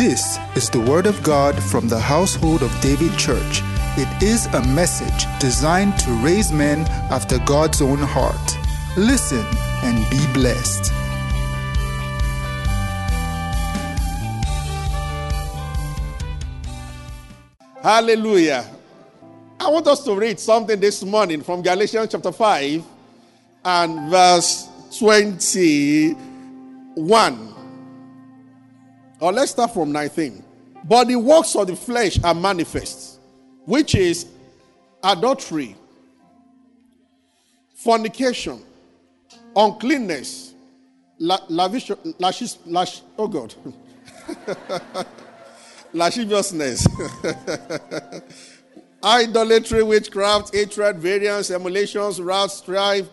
This is the Word of God from the household of David Church. It is a message designed to raise men after God's own heart. Listen and be blessed. Hallelujah. I want us to read something this morning from Galatians chapter 5 and verse 21. Or let's start from 19. But the works of the flesh are manifest, which is adultery, fornication, uncleanness, la- lavish, lashes, lash, oh God, lasciviousness, idolatry, witchcraft, hatred, variance, emulations, wrath, strife,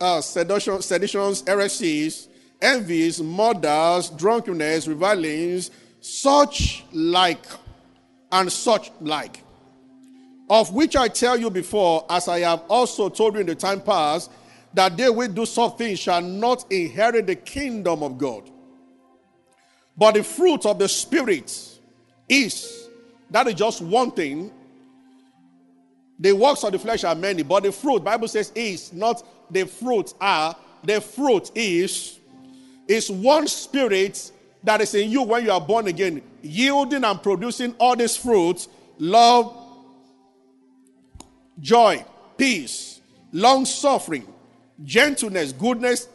uh, sedition, seditions, heresies, envies, murders, drunkenness, revilings, such like, and such like. Of which I tell you before, as I have also told you in the time past, that they which do such things shall not inherit the kingdom of God. But the fruit of the Spirit is, that is just one thing. The works of the flesh are many, but the fruit, Bible says, is not the fruit are, the fruit is is one spirit that is in you when you are born again, yielding and producing all these fruits love, joy, peace, long suffering, gentleness, goodness,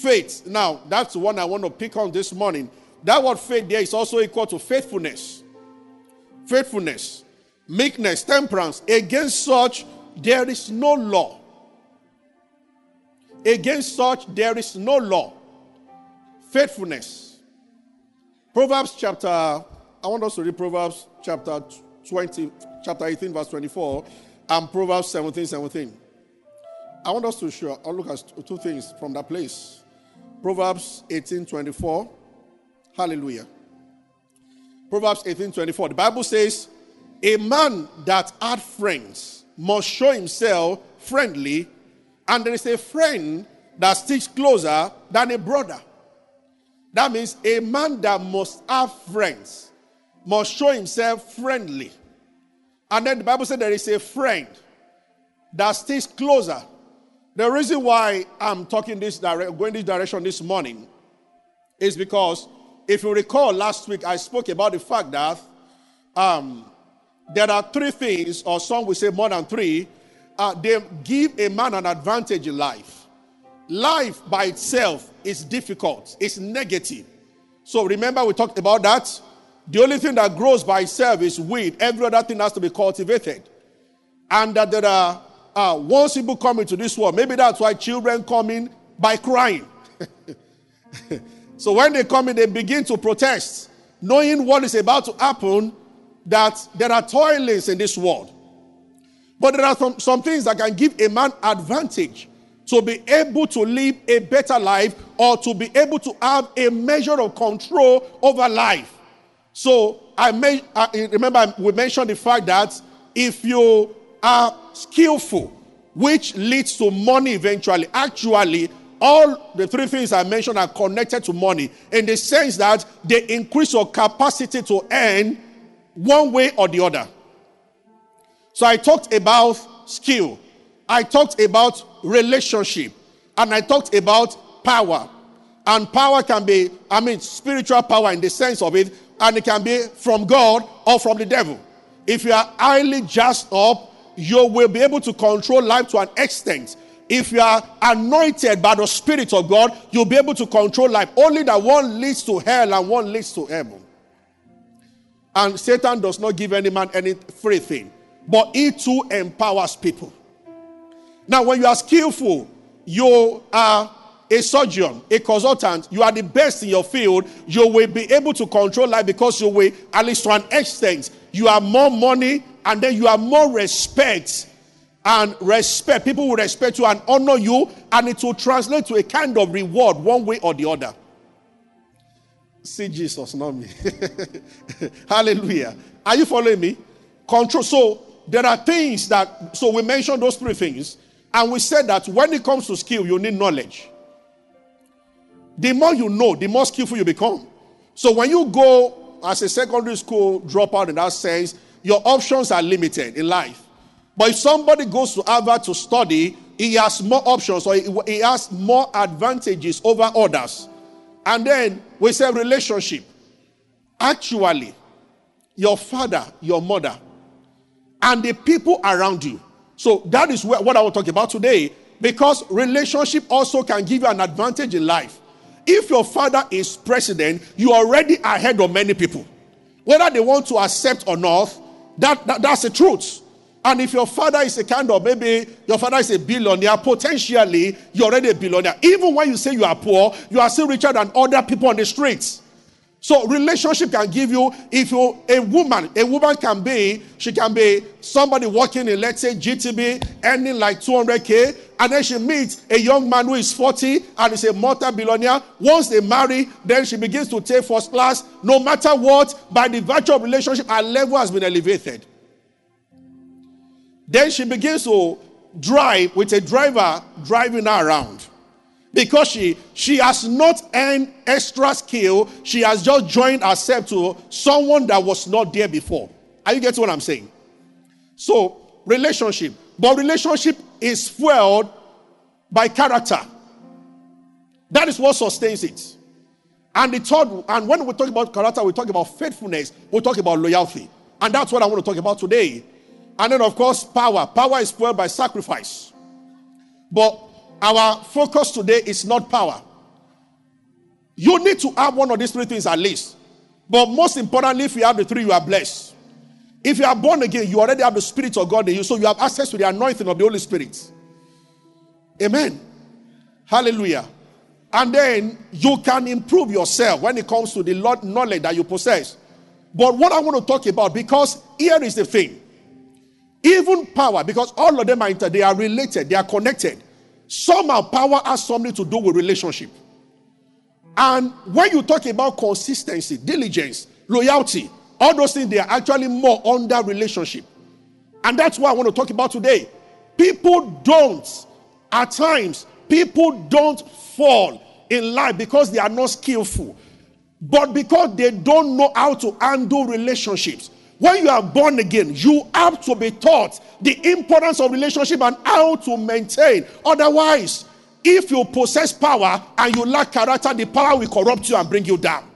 faith. Now, that's the one I want to pick on this morning. That word faith there is also equal to faithfulness. Faithfulness, meekness, temperance. Against such, there is no law. Against such, there is no law faithfulness. Proverbs chapter, I want us to read Proverbs chapter 20, chapter 18, verse 24, and Proverbs 17, 17. I want us to show, I'll look at two things from that place. Proverbs 18, 24. Hallelujah. Proverbs 18, 24. The Bible says, A man that had friends must show himself friendly, and there is a friend that sticks closer than a brother. That means a man that must have friends must show himself friendly. And then the Bible said there is a friend that stays closer. The reason why I'm talking this dire- going this direction this morning is because if you recall last week I spoke about the fact that um, there are three things, or some will say more than three, uh, they give a man an advantage in life. Life by itself is difficult, it's negative. So remember, we talked about that. The only thing that grows by itself is weed, every other thing has to be cultivated. And that there are, uh, once people come into this world, maybe that's why children come in by crying. so when they come in, they begin to protest, knowing what is about to happen, that there are toilings in this world. But there are some, some things that can give a man advantage to be able to live a better life or to be able to have a measure of control over life. So I, may, I remember we mentioned the fact that if you are skillful, which leads to money eventually, actually, all the three things I mentioned are connected to money in the sense that they increase your capacity to earn one way or the other. So I talked about skill. I talked about relationship and I talked about power. And power can be, I mean, spiritual power in the sense of it, and it can be from God or from the devil. If you are highly just up, you will be able to control life to an extent. If you are anointed by the Spirit of God, you'll be able to control life. Only that one leads to hell and one leads to heaven. And Satan does not give any man any free thing, but he too empowers people. Now, when you are skillful, you are a surgeon, a consultant, you are the best in your field, you will be able to control life because you will, at least to an extent, you have more money and then you have more respect. And respect, people will respect you and honor you, and it will translate to a kind of reward one way or the other. See Jesus, not me. Hallelujah. Are you following me? Control. So there are things that, so we mentioned those three things. And we said that when it comes to skill, you need knowledge. The more you know, the more skillful you become. So when you go as a secondary school dropout in that sense, your options are limited in life. But if somebody goes to Harvard to study, he has more options or he has more advantages over others. And then we say relationship. Actually, your father, your mother, and the people around you. So that is what I will talk about today because relationship also can give you an advantage in life. If your father is president, you are already ahead of many people. Whether they want to accept or not, that, that that's the truth. And if your father is a kind of maybe your father is a billionaire, potentially you're already a billionaire. Even when you say you are poor, you are still richer than other people on the streets. So relationship can give you, if you a woman, a woman can be, she can be somebody working in, let's say GTB, earning like 200k, and then she meets a young man who is 40 and is a multi-billionaire. Once they marry, then she begins to take first class. No matter what, by the virtue of relationship, her level has been elevated. Then she begins to drive with a driver driving her around because she she has not earned extra skill she has just joined herself to someone that was not there before. Are you getting what i'm saying? So relationship. But relationship is fueled by character. That is what sustains it. And the third and when we talk about character we talk about faithfulness we talk about loyalty. And that's what i want to talk about today. And then of course power. Power is fueled by sacrifice. But our focus today is not power. You need to have one of these three things at least. But most importantly, if you have the three, you are blessed. If you are born again, you already have the Spirit of God in you, so you have access to the anointing of the Holy Spirit. Amen. Hallelujah. And then you can improve yourself when it comes to the Lord knowledge that you possess. But what I want to talk about, because here is the thing even power, because all of them are inter, they are related, they are connected. Somehow, power has something to do with relationship. And when you talk about consistency, diligence, loyalty, all those things, they are actually more under relationship. And that's what I want to talk about today. People don't, at times, people don't fall in life because they are not skillful, but because they don't know how to handle relationships. When you are born again, you have to be taught the importance of relationship and how to maintain. Otherwise, if you possess power and you lack character, the power will corrupt you and bring you down.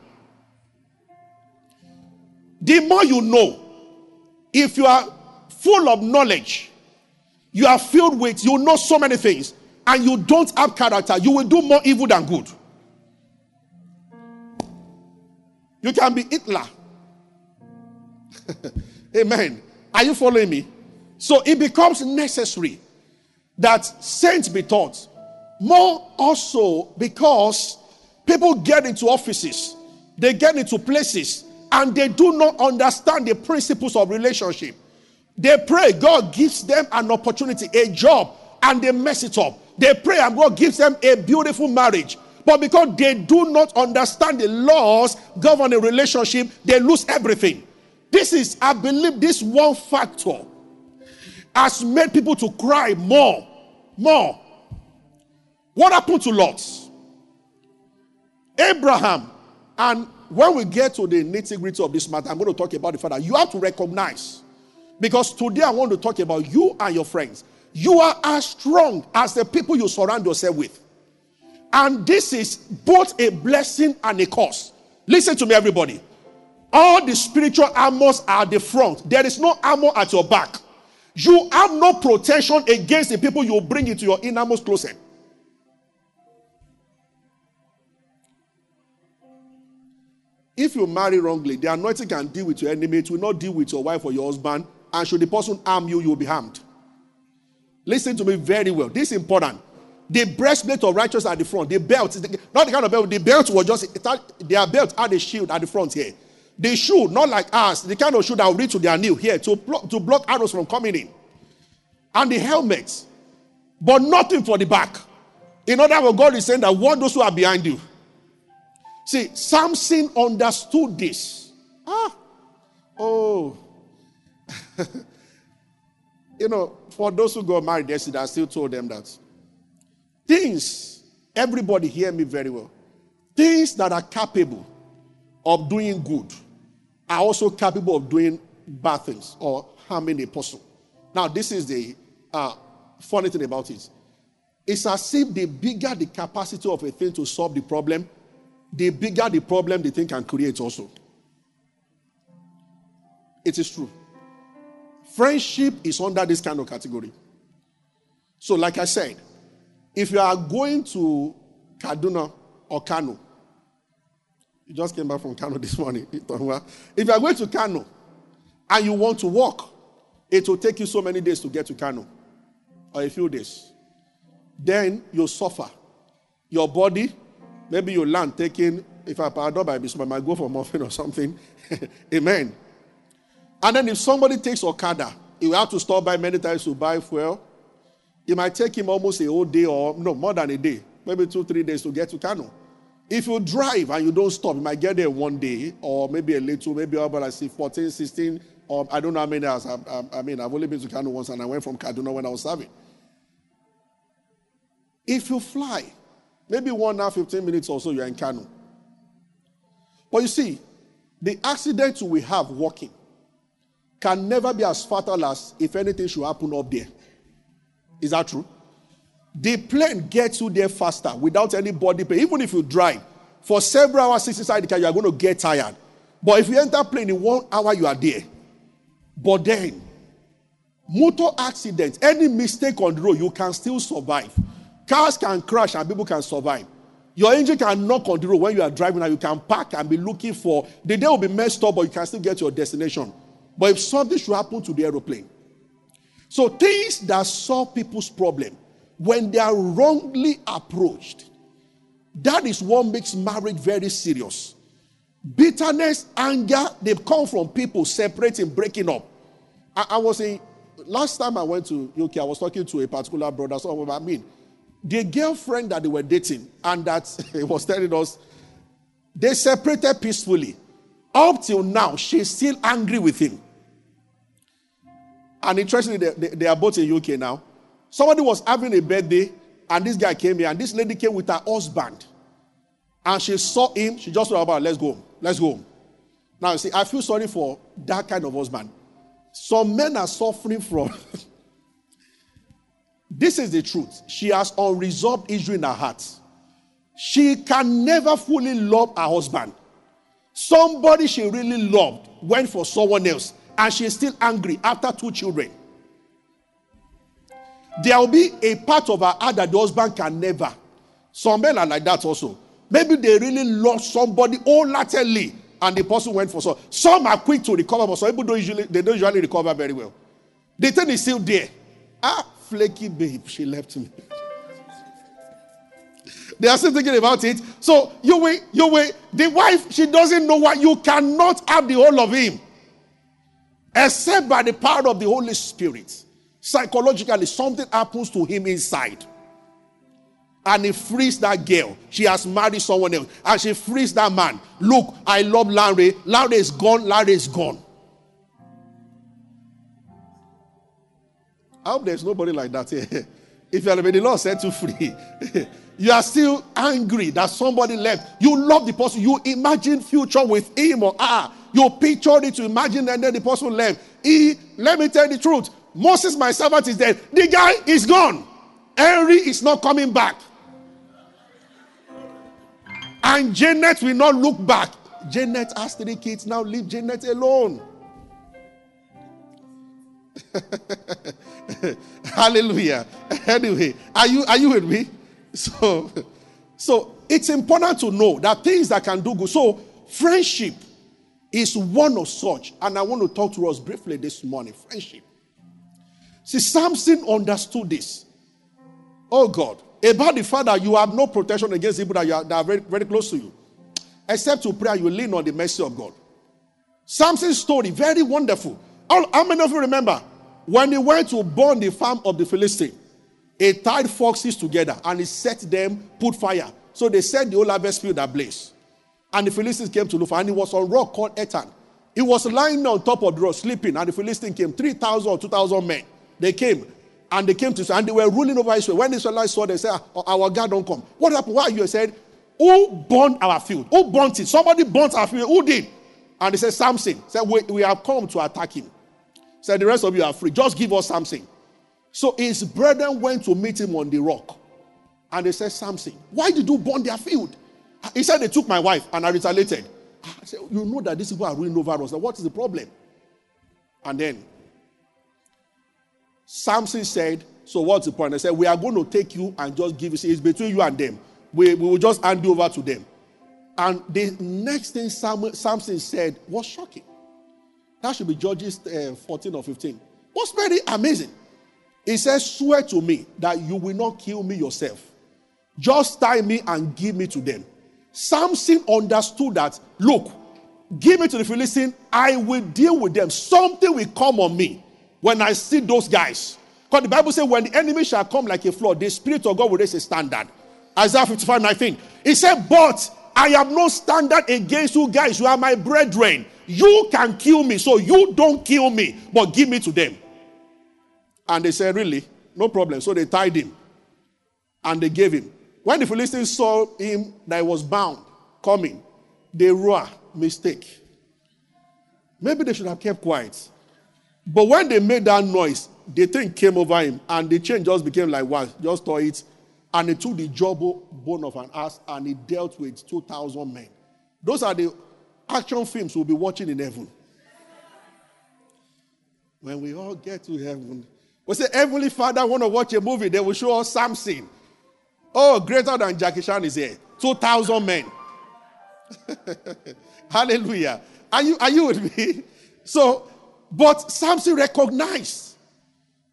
The more you know, if you are full of knowledge, you are filled with, you know so many things, and you don't have character, you will do more evil than good. You can be Hitler Amen. Are you following me? So it becomes necessary that saints be taught. More also because people get into offices, they get into places, and they do not understand the principles of relationship. They pray, God gives them an opportunity, a job, and they mess it up. They pray, and God gives them a beautiful marriage. But because they do not understand the laws governing relationship, they lose everything. This is, I believe, this one factor has made people to cry more. More. What happened to Lot? Abraham, and when we get to the nitty gritty of this matter, I'm going to talk about the fact that you have to recognize. Because today I want to talk about you and your friends. You are as strong as the people you surround yourself with. And this is both a blessing and a curse. Listen to me, everybody. All the spiritual armors are the front. There is no armor at your back. You have no protection against the people you bring into your innermost closet. If you marry wrongly, the anointing can deal with your enemy. It will not deal with your wife or your husband. And should the person harm you, you will be harmed. Listen to me very well. This is important. The breastplate of righteousness at the front, the belt, not the kind of belt, the belt was just, their belt had a shield at the front here. The shoe, not like us, the kind of shoe that will reach to their knee here to, to block arrows from coming in. And the helmets, but nothing for the back. In other words, God is saying that warn those who are behind you. See, Samson understood this. Ah, oh. you know, for those who got married yesterday, I still told them that things, everybody hear me very well, things that are capable of doing good are also capable of doing bad things or harming a person. Now, this is the uh, funny thing about it. It's as if the bigger the capacity of a thing to solve the problem, the bigger the problem the thing can create also. It is true. Friendship is under this kind of category. So, like I said, if you are going to Kaduna or Kano, you just came back from Kano this morning. If you are going to Kano and you want to walk, it will take you so many days to get to Kano or a few days. Then you suffer. Your body, maybe you land taking, if I pardon by this, I might go for morphine or something. Amen. And then if somebody takes Okada, he will have to stop by many times to buy fuel. It might take him almost a whole day or no, more than a day, maybe two, three days to get to Kano. If you drive and you don't stop, you might get there one day or maybe a little, maybe about I see 14, 16, or I don't know how many hours. I, I, I, mean, I've only been to Kano once and I went from Kaduna when I was serving. If you fly, maybe one hour, 15 minutes or so, you're in Kano. But you see, the accidents we have walking can never be as fatal as if anything should happen up there. Is that true? The plane gets you there faster without any body pain. Even if you drive for several hours inside the car, you are going to get tired. But if you enter plane in one hour, you are there. But then, motor accident, any mistake on the road, you can still survive. Cars can crash and people can survive. Your engine can knock on the road when you are driving and you can park and be looking for the day will be messed up, but you can still get to your destination. But if something should happen to the aeroplane, so things that solve people's problem when they are wrongly approached, that is what makes marriage very serious. Bitterness, anger, they come from people separating, breaking up. I, I was in last time I went to UK, I was talking to a particular brother. So I mean, the girlfriend that they were dating, and that he was telling us, they separated peacefully. Up till now, she's still angry with him. And interestingly, they, they, they, are both in UK now. Somebody was having a birthday, and this guy came here, and this lady came with her husband. And she saw him, she just thought about, let's go, let's go. Now, you see, I feel sorry for that kind of husband. Some men are suffering from. this is the truth. She has unresolved issue in her heart. She can never fully love her husband. Somebody she really loved went for someone else and she is still angry after two children. There will be a part of her heart that the husband can never. Some men are like that also. Maybe they really lost somebody wholeheartedly and the person went for so. Some are quick to recover, but some people don't usually they don't usually recover very well. The thing is still there. Ah, flaky babe, she left me. they are still thinking about it. So you wait, you wait. The wife, she doesn't know what you cannot have the whole of him except by the power of the Holy Spirit. Psychologically, something happens to him inside. And he frees that girl. She has married someone else. And she frees that man. Look, I love Larry. Larry is gone. Larry is gone. I hope there's nobody like that here. if you are the Lord set you free, you are still angry that somebody left. You love the person. You imagine future with him or her. You pictured it to imagine and then the person left. He, let me tell you the truth. Moses, my servant, is dead. The guy is gone. Henry is not coming back. And Janet will not look back. Janet has three kids. Now leave Janet alone. Hallelujah. Anyway, are you are you with me? So, so it's important to know that things that can do good. So, friendship is one of such. And I want to talk to us briefly this morning friendship. See, Samson understood this. Oh God, about the fact that you have no protection against people that, are, that are very, very close to you. Except to prayer, you lean on the mercy of God. Samson's story, very wonderful. How, how many of you remember when he went to burn the farm of the Philistine? He tied foxes together and he set them, put fire. So they set the whole harvest field ablaze. And the Philistines came to look for, and he was on rock called Etam. He was lying on top of the rock, sleeping, and the Philistines came, 3,000 or 2,000 men. They came, and they came to Israel and they were ruling over Israel. When Israelites saw, they said, ah, Our God don't come. What happened? Why you said, Who burned our field? Who burnt it? Somebody burnt our field. Who did? And they said, Samson. Said, we, we have come to attack him. Said, the rest of you are free. Just give us something. So his brethren went to meet him on the rock. And they said, Samson, why did you burn their field? He said, they took my wife and I retaliated. I said, you know that these people are ruining over us. What is the problem? And then Samson said, so what's the point? I said, we are going to take you and just give you. It's between you and them. We, we will just hand you over to them. And the next thing Samson said was shocking. That should be Judges uh, 14 or 15. Was very amazing. He says, Swear to me that you will not kill me yourself. Just tie me and give me to them. Samson understood that, look, give me to the Philistine, I will deal with them. Something will come on me when I see those guys. Because the Bible says, when the enemy shall come like a flood, the Spirit of God will raise a standard. Isaiah 55 19. He said, But I have no standard against you guys. You are my brethren. You can kill me, so you don't kill me, but give me to them. And they said, Really? No problem. So they tied him and they gave him. When the Philistines saw him that he was bound coming, they roar, mistake. Maybe they should have kept quiet. But when they made that noise, the thing came over him and the chain just became like what? Just tore it and he took the jawbone of an ass and he dealt with 2,000 men. Those are the action films we'll be watching in heaven. When we all get to heaven, we say, Heavenly Father, want to watch a movie, they will show us something. Oh, greater than Jackie Chan is here. 2,000 men. Hallelujah. Are you, are you with me? So, but Samson recognized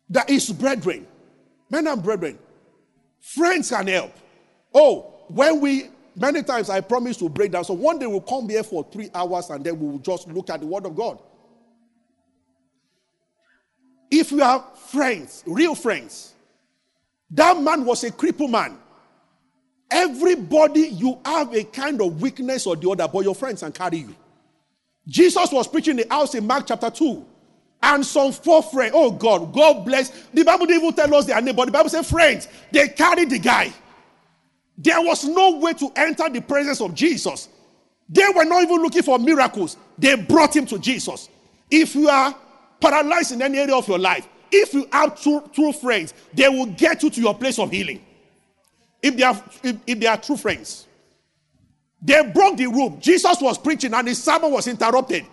that his brethren, men and brethren, Friends can help. Oh, when we, many times I promise to break down. So one day we'll come here for three hours and then we'll just look at the Word of God. If you have friends, real friends, that man was a crippled man. Everybody, you have a kind of weakness or the other, but your friends can carry you. Jesus was preaching the house in Mark chapter 2 and some four friends. Oh God, God bless. The Bible didn't even tell us their name, but the Bible said friends. They carried the guy. There was no way to enter the presence of Jesus. They were not even looking for miracles. They brought him to Jesus. If you are paralyzed in any area of your life, if you have true, true friends, they will get you to your place of healing. If they are if, if they are true friends. They broke the room. Jesus was preaching and his sermon was interrupted.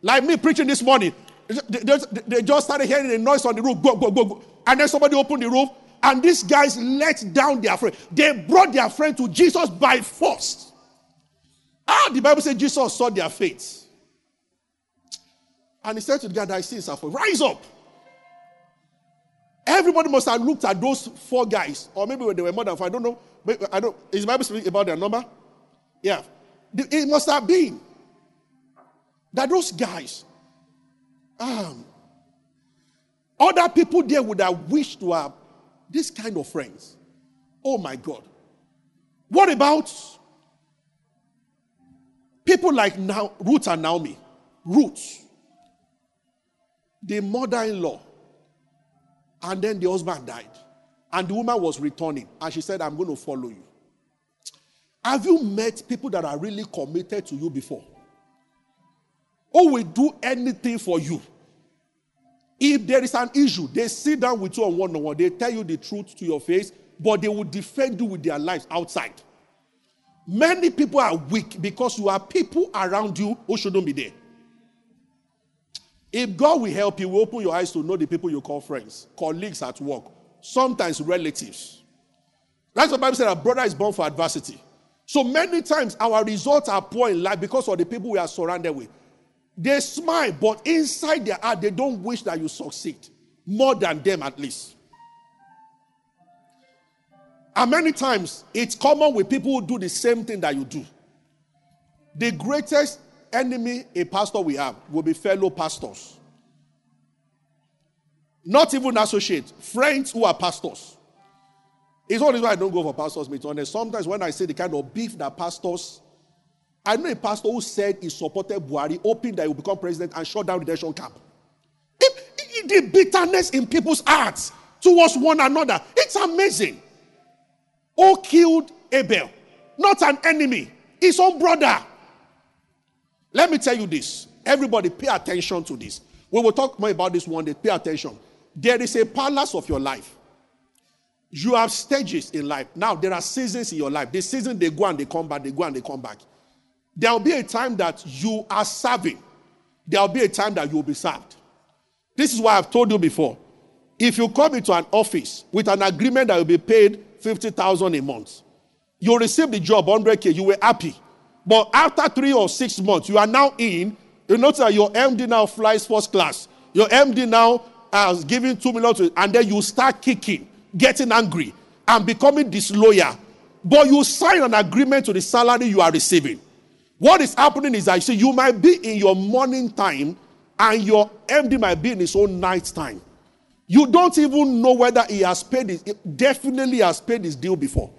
Like me preaching this morning. They, they, just started hearing a noise on the roof. Go, go, go, go. And then somebody opened the roof, and these guys let down their friend. They brought their friend to Jesus by force. Ah, the Bible says Jesus saw their faith. And he said to the guy that I see is rise up. Everybody must have looked at those four guys, or maybe they were more than five. I don't know. I don't. Is the Bible speaking about their number? Yeah. It must have been that those guys um, other people there would have wished to have this kind of friends. Oh my God. What about people like now Ruth and Naomi? Ruth, the mother-in-law, and then the husband died, and the woman was returning, and she said, "I'm going to follow you." Have you met people that are really committed to you before? Who will do anything for you? If there is an issue, they sit down with you on one on one. They tell you the truth to your face, but they will defend you with their lives outside. Many people are weak because you have people around you who shouldn't be there. If God will help you, will open your eyes to know the people you call friends, colleagues at work, sometimes relatives. That's what the Bible said a brother is born for adversity. So many times our results are poor in life because of the people we are surrounded with. They smile, but inside their heart, they don't wish that you succeed. More than them, at least. And many times, it's common with people who do the same thing that you do. The greatest enemy a pastor will have will be fellow pastors. Not even associates, friends who are pastors. It's only why I don't go for pastors' meetings. Sometimes when I see the kind of beef that pastors I know a pastor who said he supported Buhari, hoping that he will become president and shut down the detention camp. It, it, the bitterness in people's hearts towards one another. It's amazing. Who killed Abel? not an enemy, his own brother. Let me tell you this. Everybody, pay attention to this. We will talk more about this one day. Pay attention. There is a palace of your life. You have stages in life. Now, there are seasons in your life. The season they go and they come back, they go and they come back. There will be a time that you are serving, there will be a time that you will be served. This is why I've told you before. If you come into an office with an agreement that will be paid 50,000 a month, you receive the job 100k, you were happy. But after three or six months, you are now in. You notice that your MD now flies first class. Your MD now has given two million to, and then you start kicking, getting angry, and becoming disloyal. But you sign an agreement to the salary you are receiving. What is happening is you see, you might be in your morning time, and your MD might be in his own night time. You don't even know whether he has paid his, definitely has paid his deal before.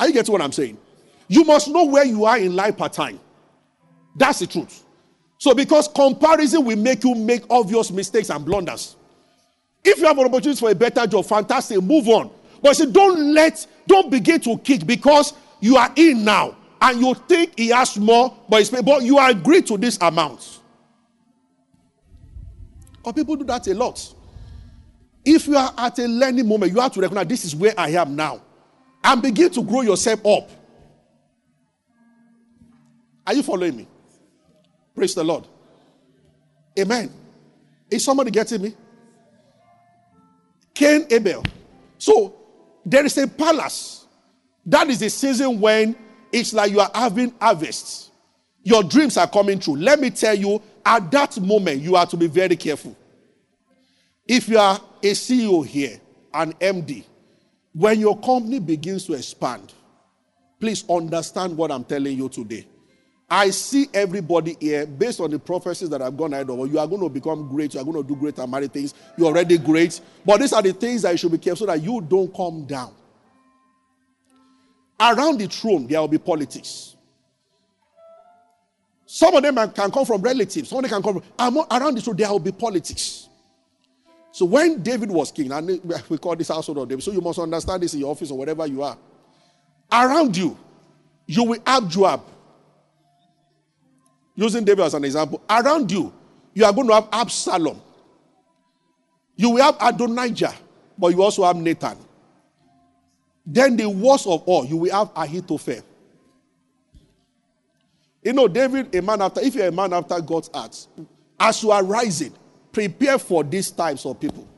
Are you getting what I'm saying? You must know where you are in life at time. That's the truth. So, because comparison will make you make obvious mistakes and blunders. If you have an opportunity for a better job, fantastic, move on. But you see, don't let, don't begin to kick because you are in now and you think he has more, but, but you agree to this amount. Because people do that a lot. If you are at a learning moment, you have to recognize this is where I am now and begin to grow yourself up. Are you following me? Praise the Lord. Amen. Is somebody getting me? Cain Abel. So there is a palace. That is the season when it's like you are having harvests. Your dreams are coming true. Let me tell you, at that moment, you are to be very careful. If you are a CEO here, an MD, when your company begins to expand, please understand what I'm telling you today. I see everybody here based on the prophecies that I've gone ahead of you are going to become great. You are going to do great and mighty things. You're already great. But these are the things that you should be careful so that you don't come down. Around the throne, there will be politics. Some of them can come from relatives. Some of them can come from around the throne, there will be politics. So when David was king, and we call this household of David, so you must understand this in your office or wherever you are. Around you, you will have Joab using David as an example, around you, you are going to have Absalom. You will have Adonijah, but you also have Nathan. Then the worst of all, you will have Ahithophel. You know, David, a man after, if you're a man after God's heart, as you are rising, prepare for these types of people.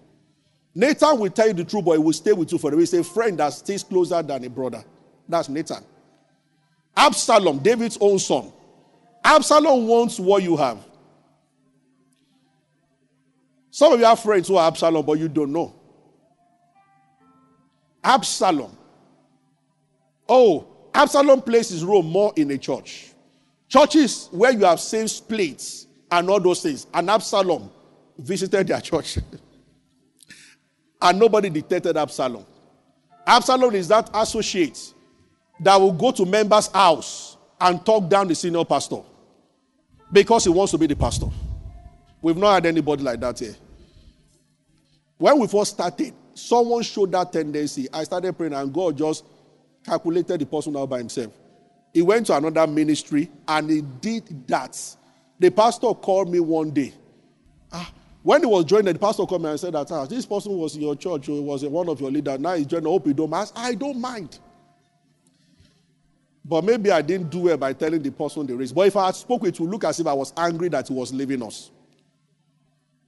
Nathan will tell you the truth, but he will stay with you forever. He's a friend that stays closer than a brother. That's Nathan. Absalom, David's own son, Absalom wants what you have. Some of you have friends who are Absalom, but you don't know. Absalom. Oh, Absalom plays his role more in a church. Churches where you have same splits and all those things. And Absalom visited their church. and nobody detected Absalom. Absalom is that associate that will go to members' house and talk down the senior pastor because he wants to be the pastor. We've not had anybody like that here. When we first started, someone showed that tendency. I started praying, and God just calculated the person out by himself. He went to another ministry and he did that. The pastor called me one day. Ah, when he was joining, the pastor called me and said that ah, this person was in your church, he was one of your leaders. Now he's joining. I hope you don't mind. I don't mind. But maybe I didn't do well by telling the person the race. But if I had spoken, it would look as if I was angry that he was leaving us.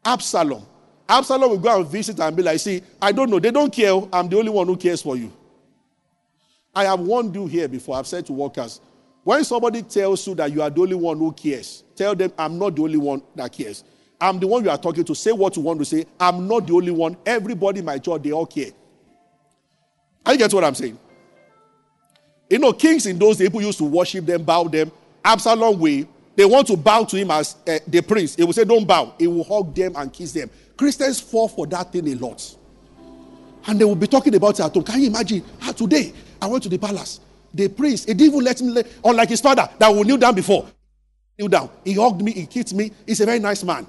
Absalom. Absalom will go and visit and be like, see, I don't know. They don't care. I'm the only one who cares for you. I have warned you here before. I've said to workers, when somebody tells you that you are the only one who cares, tell them, I'm not the only one that cares. I'm the one you are talking to. Say what you want to say. I'm not the only one. Everybody in my they all care. Are you get what I'm saying? You know, kings in those days, people used to worship them, bow them. Absalom way, they want to bow to him as uh, the prince. He will say, Don't bow. He will hug them and kiss them. Christians fall for that thing a lot. And they will be talking about it at home. Can you imagine? Ah, today, I went to the palace. The prince, he didn't even let me, unlike his father, that will kneel down before. Kneel down. He hugged me, he kissed me. He's a very nice man.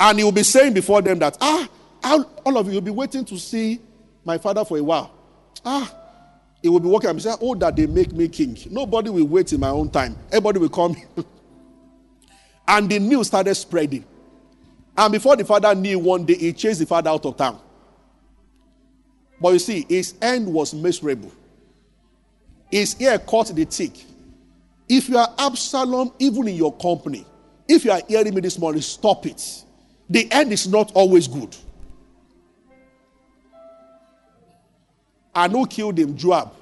And he will be saying before them that, ah, all of you will be waiting to see my father for a while. Ah, He will be walking and say, Oh, that they make me king. Nobody will wait in my own time. Everybody will come. and the news started spreading. And before the father knew one day, he chased the father out of town. But you see, his end was miserable. His ear caught the tick. If you are Absalom, even in your company, if you are hearing me this morning, stop it. The end is not always good. And who killed him? Joab.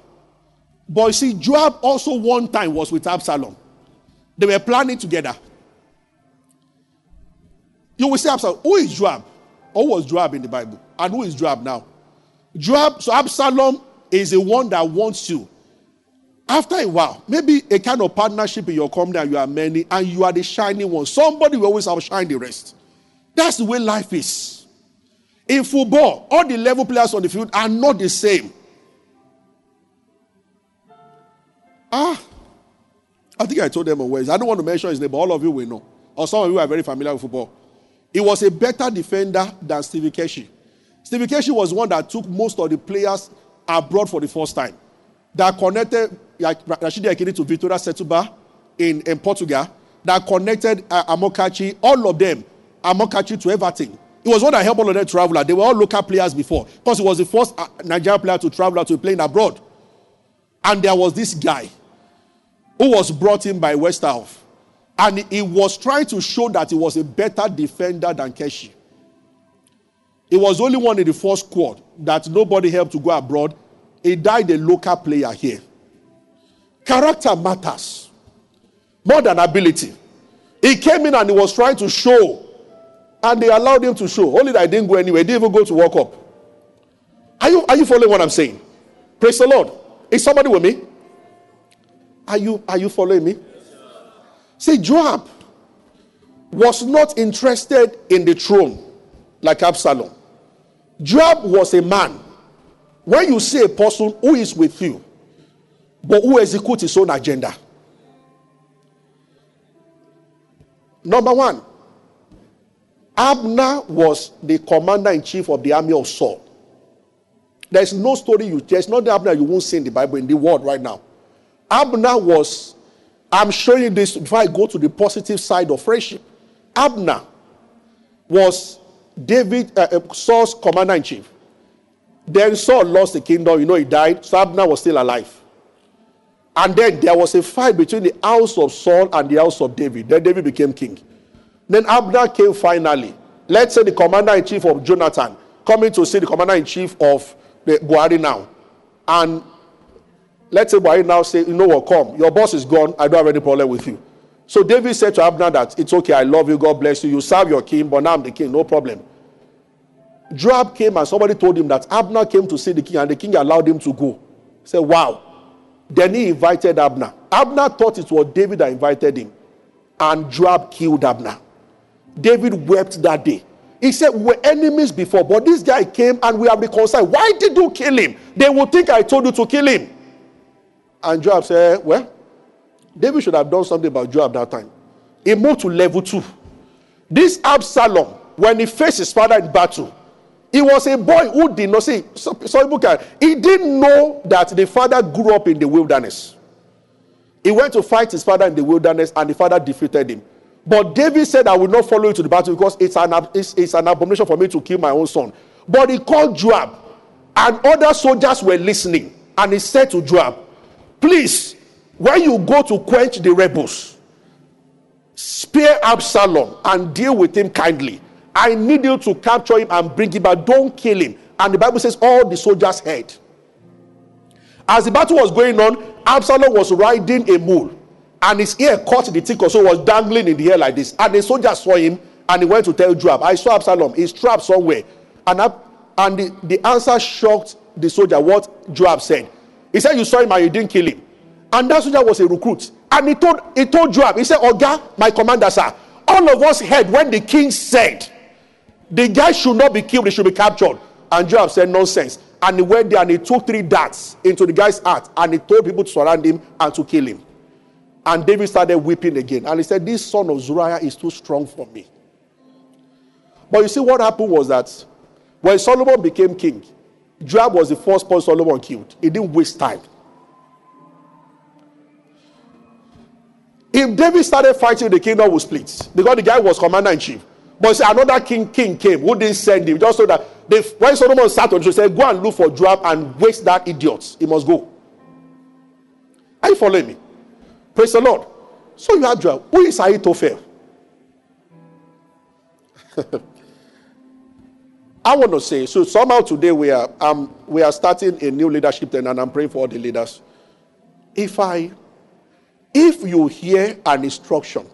But you see, Joab also one time was with Absalom. They were planning together. You will say, Absalom, who is Joab? Who was Joab in the Bible? And who is Joab now? Joab, so Absalom is the one that wants you. After a while, maybe a kind of partnership in your company and you are many and you are the shining one. Somebody will always outshine the rest. That's the way life is. In football, all the level players on the field are not the same. Ah, I think I told them a Wednesday. I don't want to mention his name, but all of you will know. Or some of you are very familiar with football. He was a better defender than Stevie Keshi. Stevie Keshi was one that took most of the players abroad for the first time. That connected Rashidi Yekini to Vitória Setúbal in, in Portugal. That connected uh, Amokachi, all of them, Amokachi to everything. It was one that helped all of them travel. They were all local players before because he was the first uh, Nigerian player to travel out to playing abroad. And there was this guy who was brought in by Westerhof. And he was trying to show that he was a better defender than Keshi. He was only one in the first squad that nobody helped to go abroad. He died a local player here. Character matters more than ability. He came in and he was trying to show, and they allowed him to show. Only that I didn't go anywhere. He didn't even go to World Cup. Are you, are you following what I'm saying? Praise the Lord. Is somebody with me? Are you, are you following me? See, Joab was not interested in the throne like Absalom. Joab was a man. When you see a person who is with you, but who executes his own agenda. Number one, Abner was the commander in chief of the army of Saul. There's no story you, there's not the Abner you won't see in the Bible, in the world right now. Abner was, I'm showing this before I go to the positive side of friendship. Abner was David, uh, uh, Saul's commander in chief. Then Saul lost the kingdom, you know, he died, so Abner was still alive. And then there was a fight between the house of Saul and the house of David. Then David became king. Then Abner came finally. Let's say the commander in chief of Jonathan coming to see the commander in chief of the Buhari now. And let's say Buhari now say, you know what, come. Your boss is gone. I don't have any problem with you. So David said to Abner that it's okay, I love you, God bless you. You serve your king, but now I'm the king, no problem. Joab came and somebody told him that Abner came to see the king and the king allowed him to go. He said, Wow. Then he invited Abner. Abner thought it was David that invited him. And Joab killed Abner. David wept that day. He said, We were enemies before, but this guy came and we are reconciled. Why did you kill him? They will think I told you to kill him. And Joab said, Well, David should have done something about Joab that time. He moved to level two. This Absalom, when he faced his father in battle, he was a boy who did not see. Some people can. He didn't know that the father grew up in the wilderness. He went to fight his father in the wilderness, and the father defeated him. But David said, I will not follow you to the battle because it's an, it's, it's an abomination for me to kill my own son. But he called Joab, and other soldiers were listening. And he said to Joab, Please, when you go to quench the rebels, spare Absalom and deal with him kindly. I need you to capture him and bring him back. Don't kill him. And the Bible says all the soldiers heard. As the battle was going on, Absalom was riding a mule, and his ear caught the tickle, so was dangling in the air like this. And the soldier saw him, and he went to tell Joab, I saw Absalom, he's trapped somewhere. And, and the, the answer shocked the soldier what Joab said. He said, You saw him and you didn't kill him. And that soldier was a recruit. And he told, he told Joab, he said, Oga, my commander, sir, all of us heard when the king said, the guy should not be killed, he should be captured. And Joab said, nonsense. And he went there and he took three darts into the guy's heart and he told people to surround him and to kill him. And David started weeping again. And he said, This son of Zeruiah is too strong for me. But you see, what happened was that when Solomon became king, Joab was the first person Solomon killed. He didn't waste time. If David started fighting, the kingdom would split because the guy was commander in chief. But see, another king king came who didn't send him just so that they, when Solomon sat on, he said, "Go and look for Joab and waste that idiot. He must go." Are you following me? Praise the Lord. So you have Joab. Who is Ahithophel? I want to say so. Somehow today we are um, we are starting a new leadership then, and I'm praying for all the leaders. If I, if you hear an instruction,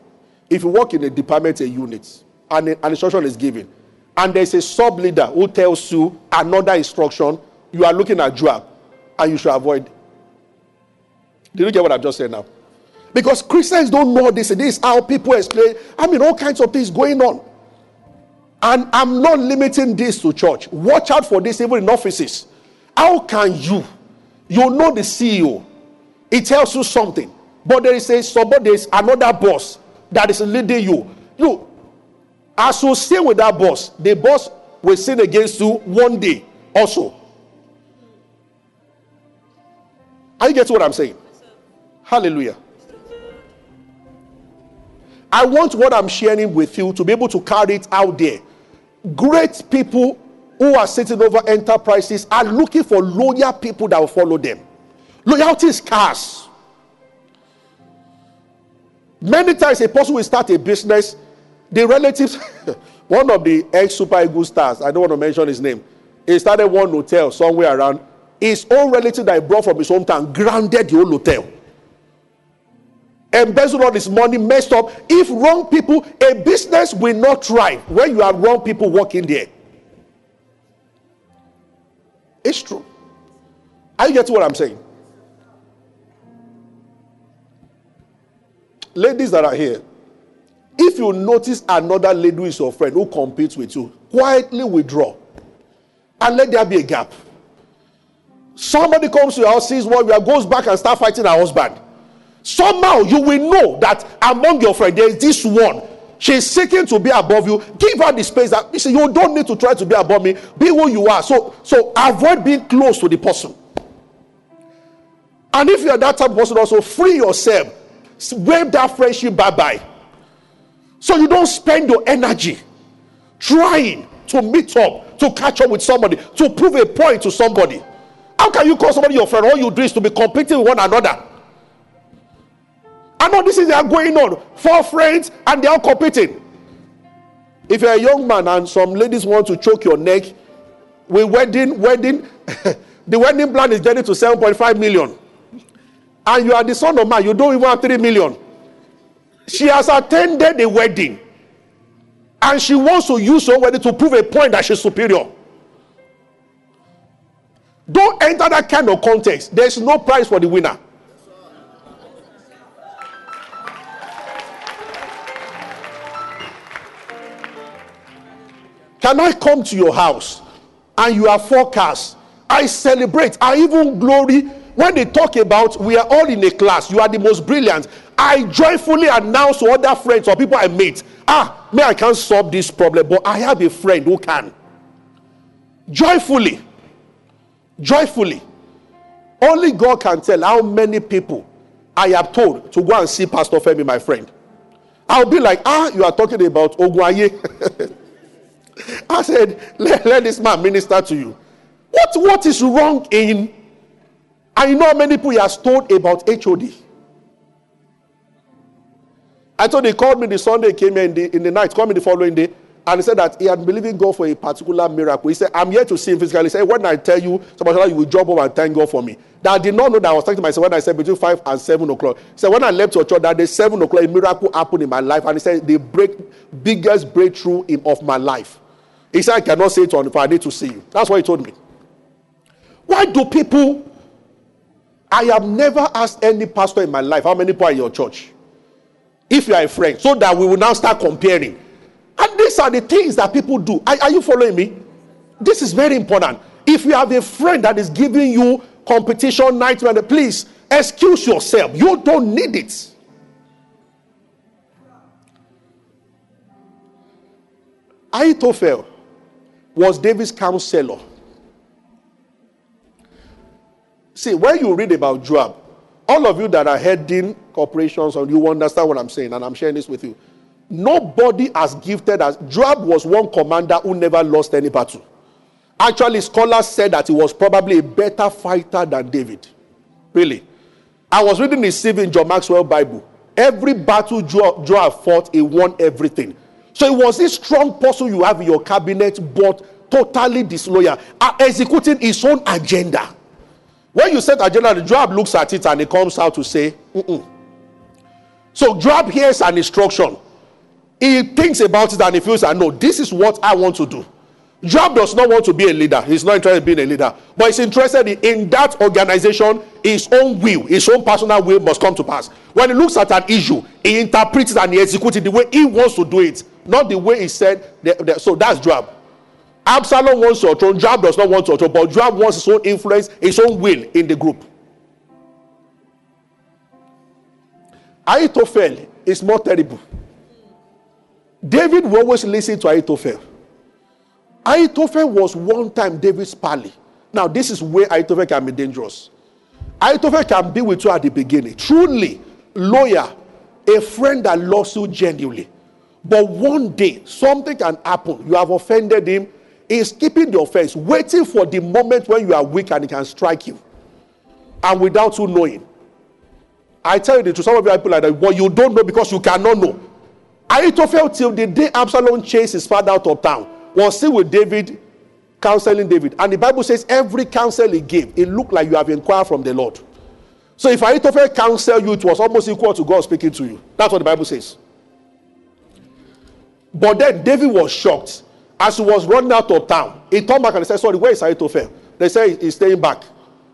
if you work in a department, a unit, and an instruction is given, and there's a sub leader who tells you another instruction, you are looking at Joab, and you should avoid. Did you get what I've just said now? Because Christians don't know this. This is how people explain. I mean, all kinds of things going on. And I'm not limiting this to church. Watch out for this even in offices. How can you? You know the CEO. He tells you something. But there is a somebody, there is another boss that is leading you. You associate with that boss. The boss will sin against you one day also. Are you getting what I'm saying? Hallelujah. I want what I'm sharing with you to be able to carry it out there great people who are sitting over enterprises are looking for loyal people that will follow them. Loyalty is scarce. Many times, a person will start a business, the relatives, one of the ex Super Eagles stars, I don't want to mention his name, he started one hotel somewhere around. His own relative that he brought from his hometown grounded the whole hotel embezzled all this money, messed up. If wrong people, a business will not thrive when you have wrong people working there. It's true. Are you getting what I'm saying? Ladies that are here, if you notice another lady is your friend who competes with you, quietly withdraw and let there be a gap. Somebody comes to your house, sees what you are, goes back and start fighting her husband. Somehow you will know that among your friends there is this one. She's seeking to be above you. Give her the space that you see you don't need to try to be above me. Be who you are. So so avoid being close to the person. And if you're that type of person also free yourself wave that friendship bye bye so you don't spend your energy trying to meet up to catch up with somebody to prove a point to somebody how can you call somebody your friend all you do is to be competing with one another I know this is are going on. Four friends and they are competing. If you're a young man and some ladies want to choke your neck, with wedding, wedding, the wedding plan is getting to 7.5 million. And you are the son of man, you don't even have 3 million. She has attended a wedding. And she wants to use her wedding to prove a point that she's superior. Don't enter that kind of context. There's no prize for the winner. Can I come to your house and you are forecast? I celebrate. I even glory when they talk about we are all in a class. You are the most brilliant. I joyfully announce to other friends or people I meet, ah, may I can't solve this problem, but I have a friend who can. Joyfully, joyfully. Only God can tell how many people I have told to go and see Pastor Femi, my friend. I'll be like, ah, you are talking about Oguaye. I said, let, let this man minister to you. What, what is wrong in? I know many people he has told about HOD. I told he called me the Sunday, came here in the, in the night, called me the following day, and he said that he had believing God for a particular miracle. He said, I'm here to see him physically. He said, When I tell you, somebody you will jump up and thank God for me. That I did not know that I was talking to myself when I said between 5 and 7 o'clock. He said, When I left your church that day, 7 o'clock, a miracle happened in my life. And he said, The break, biggest breakthrough in, of my life. He said, I cannot say it on if I need to see you. That's what he told me. Why do people? I have never asked any pastor in my life how many people are in your church. If you are a friend, so that we will now start comparing. And these are the things that people do. Are, are you following me? This is very important. If you have a friend that is giving you competition nightmare, please excuse yourself. You don't need it. Ahithophel was David's counselor. See, when you read about Joab, all of you that are heading corporations, or you understand what I'm saying, and I'm sharing this with you. Nobody as gifted as Joab was one commander who never lost any battle. Actually, scholars said that he was probably a better fighter than David. Really. I was reading the CV John Maxwell Bible. Every battle Joab, Joab fought, he won everything. So it was this strong person you have in your cabinet, but totally disloyal, uh, executing his own agenda. When you set agenda, Joab looks at it and he comes out to say, Mm-mm. So Joab hears an instruction. He thinks about it and he feels, I know this is what I want to do. Joab does not want to be a leader. He's not interested in being a leader. But he's interested in, in, that organization, his own will, his own personal will must come to pass. When he looks at an issue, he interprets it and he executes it the way he wants to do it, not the way he said. The, the, so that's Joab. Absalom wants your throne. Joab does not want your throne, but Joab wants his own influence, his own will in the group. Ahithophel is more terrible. David will always listen to Ahithophel. Ahithophel was one time David's pally. Now, this is where Ahithophel can be dangerous. Ahithophel can be with you at the beginning, truly lawyer, a friend that loves you genuinely. But one day, something can happen. You have offended him. He's keeping the offense, waiting for the moment when you are weak and it can strike you. And without you knowing. I tell you the truth, some of you people like that, but you don't know because you cannot know. Ahithophel, till the day Absalom chased his father out of town, was still with David, counseling David. And the Bible says every counsel he gave, it looked like you have inquired from the Lord. So if Ahithophel counsel you, it was almost equal to God speaking to you. That's what the Bible says. But then David was shocked. As he was running out of town, he turned back and he said, Sorry, where is Ahithophel? They said he's staying back.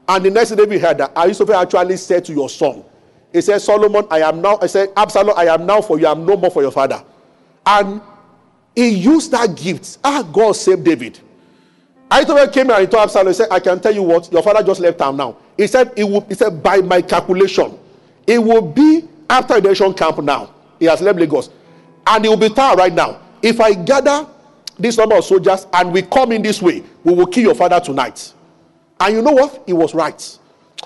And the next day we heard that Ahithophel actually said to your son, He said, Solomon, I am now, I said, Absalom, I am now for you, I am no more for your father. And he used that gift. Ah, God saved David. Ahithophel came and he told Absalom, he said, I can tell you what, your father just left town now. He said, it will, he said, by my calculation, it will be after the Redemption Camp now. He has left Lagos. And he will be town right now. If I gather this number of soldiers and we come in this way, we will kill your father tonight. And you know what? He was right.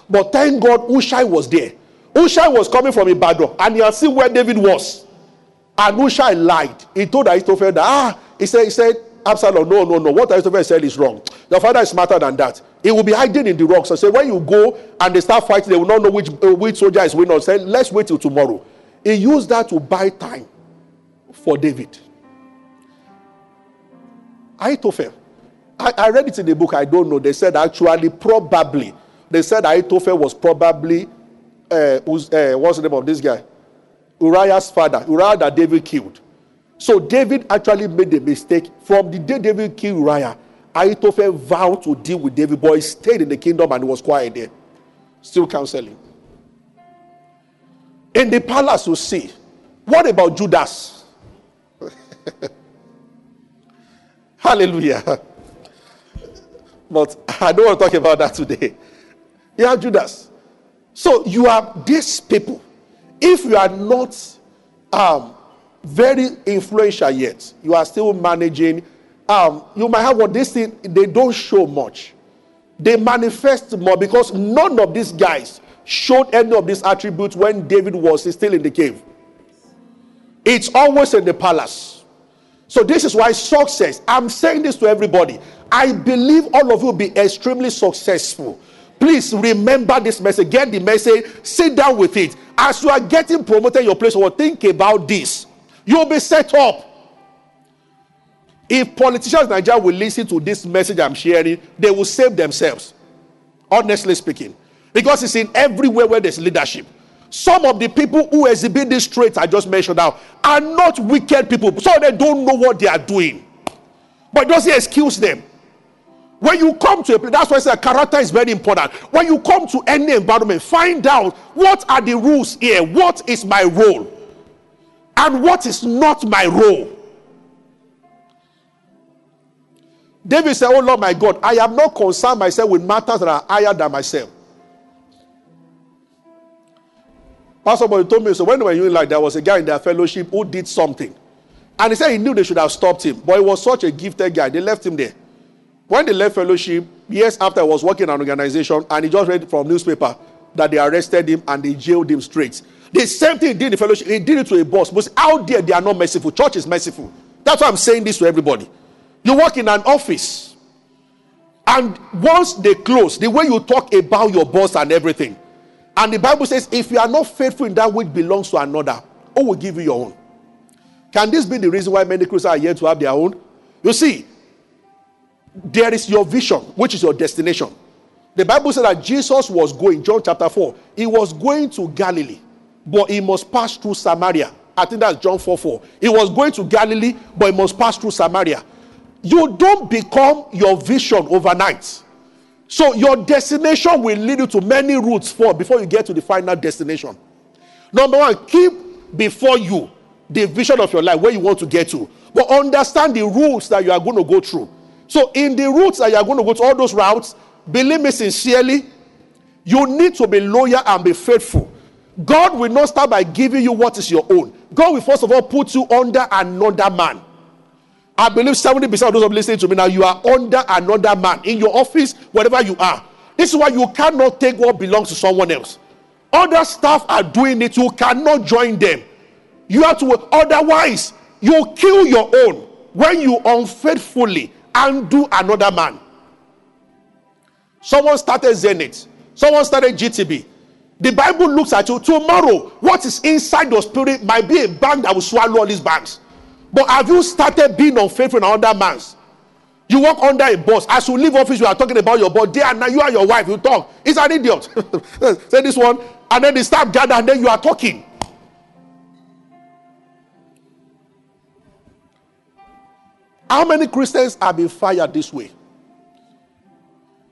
But thank God Hushai was there. Hushai was coming from Ibadan and he had seen where David was. And Hushai lied. He told Ahithophel that, ah, he said, he said, Absalom, no, no, no. What Ahithophel said is wrong. Your father is smarter than that. He will be hiding in the rocks. I so say, when you go and they start fighting, they will not know which, uh, which soldier is winning. Say, let's wait till tomorrow. He used that to buy time for David. Ahithophel. I, I read it in the book. I don't know. They said actually, probably, they said Ahithophel was probably, uh, who's, uh, what's the name of this guy? Uriah's father, Uriah that David killed. So David actually made a mistake. From the day David killed Uriah, Ahithophel vowed to deal with David, but he stayed in the kingdom and was quiet there, still counseling. In the palace, you see. What about Judas? Hallelujah. But I don't want to talk about that today. Yeah, Judas. So you are these people if you are not um, very influential yet, you are still managing. Um, you might have what they thing, they don't show much. They manifest more because none of these guys showed any of these attributes when David was still in the cave. It's always in the palace. So, this is why success, I'm saying this to everybody. I believe all of you will be extremely successful. Please remember this message. Get the message. Sit down with it. As you are getting promoted your place, or think about this. You'll be set up. If politicians in Nigeria will listen to this message I'm sharing, they will save themselves. Honestly speaking. Because it's in everywhere where there's leadership. Some of the people who exhibit these traits I just mentioned now are not wicked people. So they don't know what they are doing. But just excuse them. When you come to a place, that's why I say character is very important. When you come to any environment, find out what are the rules here, what is my role, and what is not my role. David said, Oh Lord my God, I am not concerned myself with matters that are higher than myself. Pastor Boy told me, so when were you like there was a guy in their fellowship who did something. And he said he knew they should have stopped him, but he was such a gifted guy, they left him there. When they left fellowship, years after I was working in an organization and he just read from newspaper that they arrested him and they jailed him straight. The same thing he did in the fellowship. He did it to a boss. But out there, they are not merciful. Church is merciful. That's why I'm saying this to everybody. You work in an office, and once they close, the way you talk about your boss and everything, and the Bible says, if you are not faithful in that which belongs to another, who will give you your own? Can this be the reason why many Christians are here to have their own? You see, there is your vision, which is your destination. The Bible said that Jesus was going, John chapter 4, he was going to Galilee, but he must pass through Samaria. I think that's John 4 4. He was going to Galilee, but he must pass through Samaria. You don't become your vision overnight. So your destination will lead you to many routes for before you get to the final destination. Number one, keep before you the vision of your life where you want to get to, but understand the routes that you are going to go through. So, in the routes that you are going to go to, all those routes, believe me sincerely, you need to be loyal and be faithful. God will not start by giving you what is your own. God will first of all put you under another man. I believe 70% of those listening to me now, you are under another man in your office, wherever you are. This is why you cannot take what belongs to someone else. Other staff are doing it, you cannot join them. You have to, otherwise, you kill your own when you unfaithfully undo another man. Someone started Zenith, someone started GTB. The Bible looks at you tomorrow. What is inside your spirit might be a bank that will swallow all these banks. But have you started being unfaithful in another man's? You work under a boss. As you leave office, you are talking about your boss. Day and night, you and your wife, you talk. He's an idiot. Say this one, and then they start gather, and then you are talking. How many Christians have been fired this way?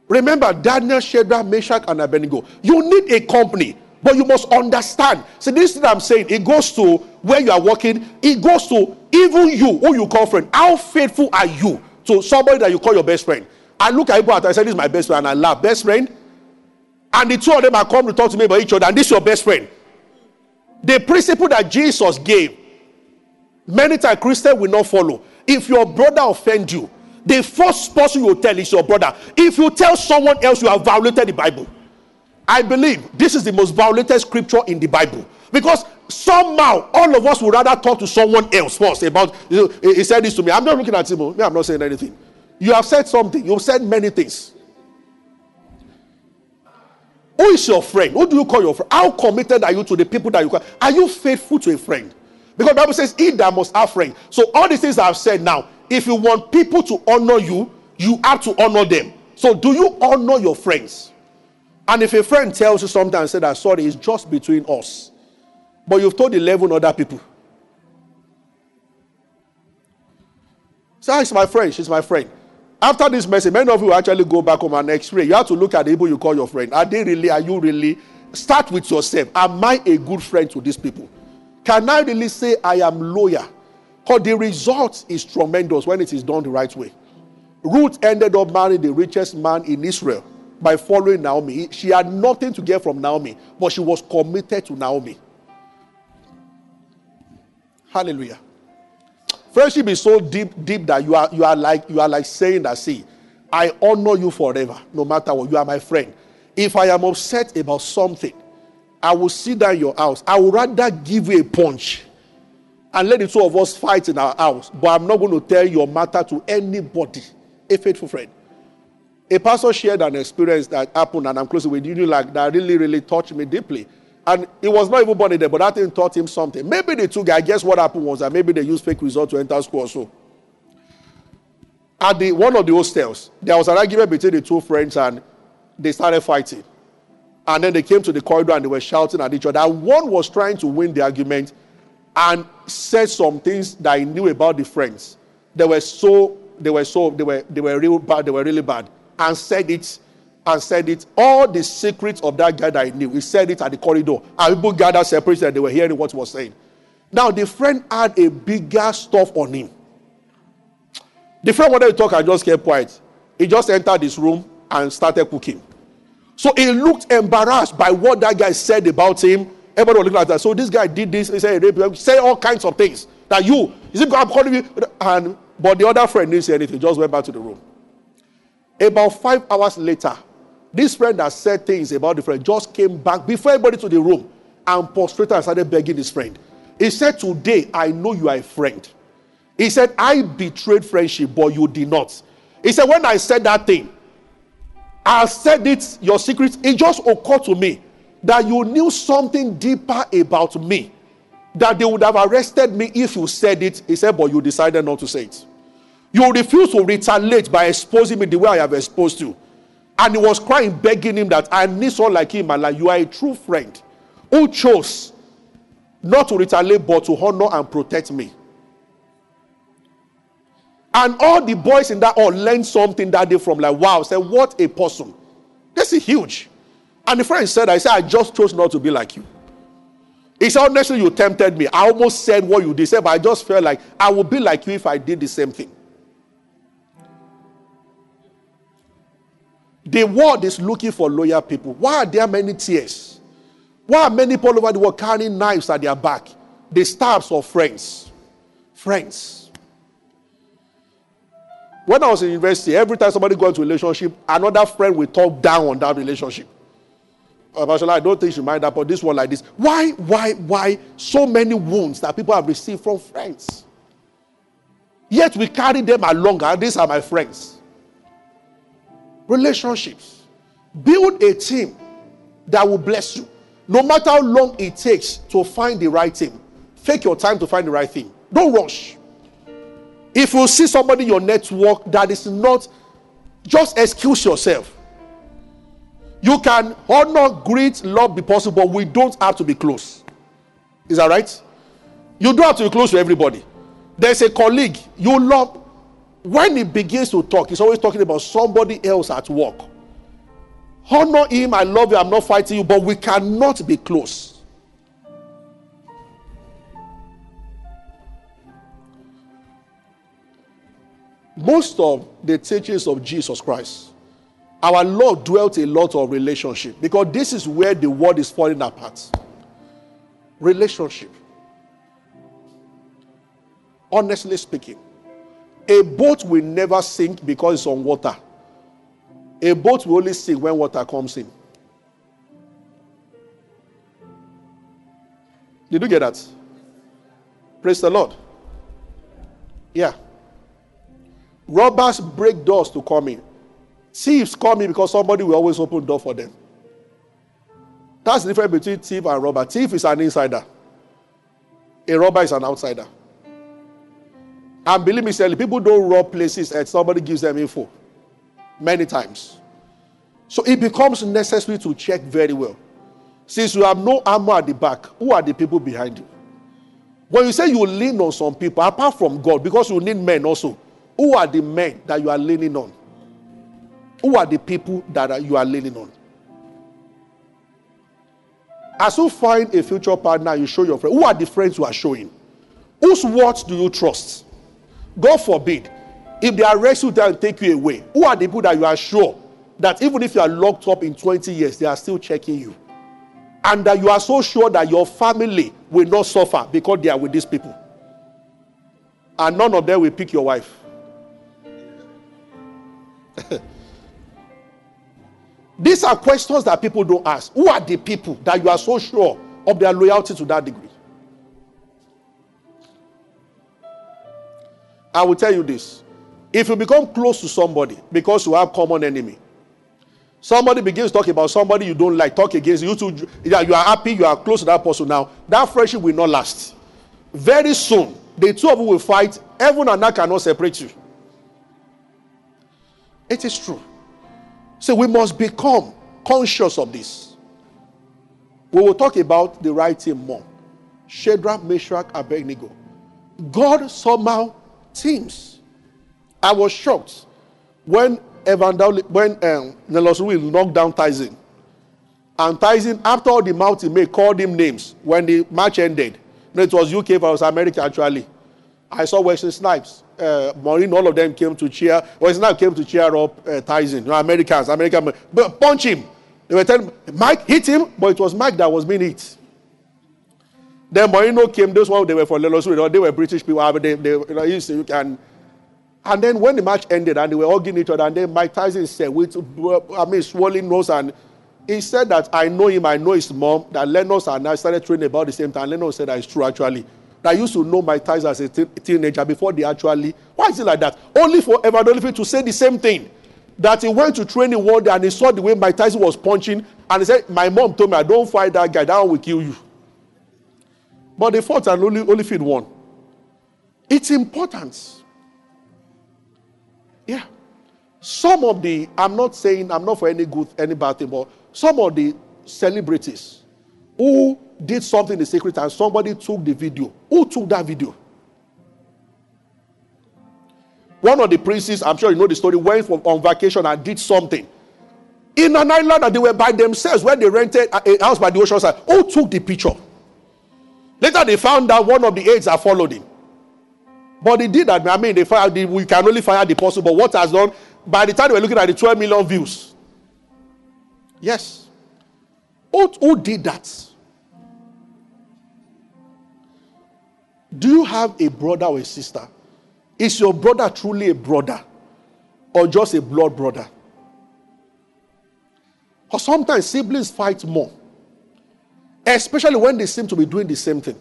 Remember Daniel, Shadrach, Meshach, and Abednego. You need a company, but you must understand. See, this thing I'm saying, it goes to where you are working, it goes to even you, who you call friend. How faithful are you to somebody that you call your best friend? I look at people and I say, This is my best friend, and I laugh. Best friend? And the two of them are come to talk to me about each other, and this is your best friend. The principle that Jesus gave, many times Christians will not follow. If your brother offend you, the first person you will tell is your brother. If you tell someone else, you have violated the Bible. I believe this is the most violated scripture in the Bible because somehow all of us would rather talk to someone else first about. You know, he said this to me. I'm not looking at him. Oh. I'm not saying anything. You have said something. You've said many things. Who is your friend? Who do you call your friend? How committed are you to the people that you call? Are you faithful to a friend? Because Bible says, "He that must have friend." So all these things I've said now, if you want people to honor you, you have to honor them. So do you honor your friends? And if a friend tells you something and say that sorry, it's just between us, but you've told 11 other people. So, ah, she's my friend, she's my friend. After this message, many of you actually go back home and x-ray. You have to look at the people you call your friend. Are they really, are you really? Start with yourself. Am I a good friend to these people? Can I really say I am loyal? Because the result is tremendous when it is done the right way. Ruth ended up marrying the richest man in Israel by following Naomi. She had nothing to get from Naomi, but she was committed to Naomi. Hallelujah. Friendship is so deep, deep that you are you are like you are like saying that, see, I honor you forever, no matter what. You are my friend. If I am upset about something, I will sit down your house. I would rather give you a punch and let the two of us fight in our house. But I'm not going to tell your matter to anybody, a faithful friend. A pastor shared an experience that happened, and I'm close with you like that really, really touched me deeply. And he was not even born in there, but that thing taught him something. Maybe the two guys, guess what happened was that maybe they used fake results to enter school or so. At the one of the hostels, there was an argument between the two friends, and they started fighting. And then they came to the corridor and they were shouting at each other. One was trying to win the argument and said some things that he knew about the friends. They were so, they were so, they were, they were real bad, they were really bad. And said it, and said it. All the secrets of that guy that he knew, he said it at the corridor. And people gathered separated and they were hearing what he was saying. Now the friend had a bigger stuff on him. The friend wanted to talk and just kept quiet. He just entered this room and started cooking. So he looked embarrassed by what that guy said about him. Everybody was looking at that. So this guy did this. He said, he all kinds of things. That you, is it God calling you? And but the other friend didn't say anything, just went back to the room. About five hours later, This friend that said things about the friend just came back before everybody to the room and prostrated and started begging his friend. He said, Today I know you are a friend. He said, I betrayed friendship, but you did not. He said, When I said that thing, I said it, your secret, it just occurred to me that you knew something deeper about me. That they would have arrested me if you said it. He said, But you decided not to say it. You refuse to retaliate by exposing me the way I have exposed you. And he was crying, begging him that I need someone like him, and like you are a true friend who chose not to retaliate but to honor and protect me. And all the boys in that hall learned something that day from like, wow, said, what a person. This is huge. And the friend said, I said, I just chose not to be like you. He said, honestly, you tempted me. I almost said what you did, said, but I just felt like I would be like you if I did the same thing. The world is looking for loyal people. Why are there many tears? Why are many people over the world carrying knives at their back? The stabs of friends. Friends. When I was in university, every time somebody got into a relationship, another friend will talk down on that relationship. Uh, I don't think you mind that, but this one like this. Why, why, why so many wounds that people have received from friends? Yet we carry them along, and these are my friends. Relationships. Build a team that will bless you. No matter how long it takes to find the right team, take your time to find the right thing. Don't rush. If you see somebody in your network that is not, just excuse yourself. You can honor, greet, love be possible, we don't have to be close. Is that right? You don't have to be close to everybody. There's a colleague you love. When he begins to talk, he's always talking about somebody else at work. Honor him. I love you. I'm not fighting you, but we cannot be close. Most of the teachings of Jesus Christ, our Lord dwelt a lot of relationship because this is where the world is falling apart. Relationship. Honestly speaking, a boat will never sink because it's on water. A boat will only sink when water comes in. Did you get that? Praise the Lord. Yeah. Robbers break doors to come in. Thieves come in because somebody will always open door for them. That's the difference between thief and robber. Thief is an insider. A robber is an outsider. And believe me, Sally, people don't rob places and somebody gives them info many times. So it becomes necessary to check very well. Since you have no armor at the back, who are the people behind you? When you say you lean on some people, apart from God, because you need men also, who are the men that you are leaning on? Who are the people that you are leaning on? As you find a future partner, you show your friend. Who are the friends you are showing? Whose words do you trust? God forbid if they arrest you and take you away, who are the people that you are sure that even if you are locked up in 20 years, they are still checking you? And that you are so sure that your family will not suffer because they are with these people. And none of them will pick your wife. These are questions that people don't ask. Who are the people that you are so sure of their loyalty to that degree? I will tell you this if you become close to somebody because you have common enemy, somebody begins talking about somebody you don't like, talk against you, two, you are happy, you are close to that person now, that friendship will not last. Very soon, the two of you will fight. Heaven and earth cannot separate you. It is true. So we must become conscious of this. We will talk about the right thing more. Shadrach, Meshach, Abednego. God somehow teams I was shocked when Evander, when um, Nelson Will knocked down Tyson. And Tyson, after all the mouth he made, called him names when the match ended. No, it was UK versus America actually. I saw Wesley Snipes, uh, Maureen, all of them came to cheer. Wesley Snipes came to cheer up uh, Tyson. You know, Americans, American, but punch him. They were telling Mike hit him, but it was Mike that was being hit. Then Moreno came, those ones they were for Lelos, they were British people. Uh, they, they, you know, you can And then when the match ended and they were hugging each other, and then Mike Tyson said, with, I mean, swollen nose, and he said that I know him, I know his mom, that Lennox and I started training about the same time. Lennox said that it's true actually. That I used to know Mike Tyson as a teenager before they actually. Why is it like that? Only for Evan Holyfield to say the same thing. That he went to training one day and he saw the way Mike Tyson was punching, and he said, My mom told me, I don't fight that guy, that one will kill you. But they fought and only only Holyfield won. It's important. Yeah. Some of the, I'm not saying, I'm not for any good, any bad thing, but some of the celebrities who did something in the secret and somebody took the video. Who took that video? One of the princes, I'm sure you know the story, went on vacation and did something. In an island that they were by themselves, where they rented a house by the ocean side. Who took the picture? Later they found out one of the aides had followed him. But they did that. I mean, they fired we can only fire the possible. But what has done, by the time they were looking at the 12 million views. Yes. Who, who did that? Do you have a brother or a sister? Is your brother truly a brother or just a blood brother? Or sometimes siblings fight more, especially when they seem to be doing the same thing.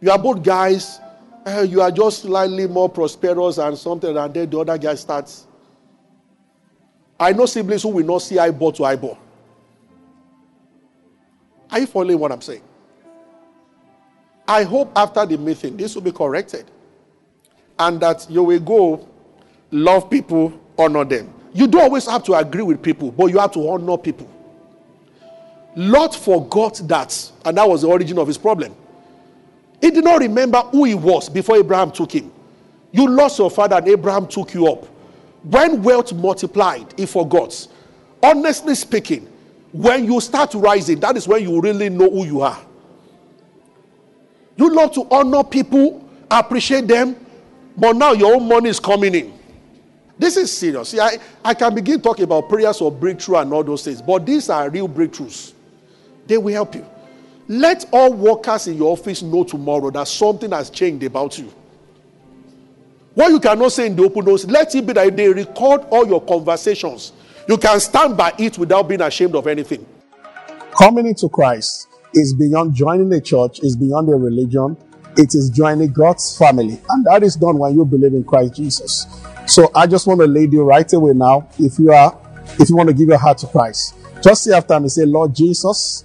You are both guys, uh, you are just slightly more prosperous and something, and then the other guy starts. I know siblings who will not see eyeball to eyeball. Are you following what I'm saying? I hope after the meeting, this will be corrected. And that you will go love people, honor them. You don't always have to agree with people, but you have to honor people. Lot forgot that, and that was the origin of his problem. He did not remember who he was before Abraham took him. You lost your father, and Abraham took you up. When wealth multiplied, he forgot. Honestly speaking, when you start rising, that is when you really know who you are. You love to honor people, appreciate them, but now your own money is coming in. This is serious. See, I, I can begin talking about prayers or breakthrough and all those things, but these are real breakthroughs. They will help you. Let all workers in your office know tomorrow that something has changed about you. What you cannot say in the open doors, let it be that they record all your conversations. You can stand by it without being ashamed of anything. Coming into Christ is beyond joining a church, is beyond a religion. It is joining God's family. And that is done when you believe in Christ Jesus. So I just want to lead you right away now. If you are, if you want to give your heart to Christ, just say after me, say, Lord Jesus,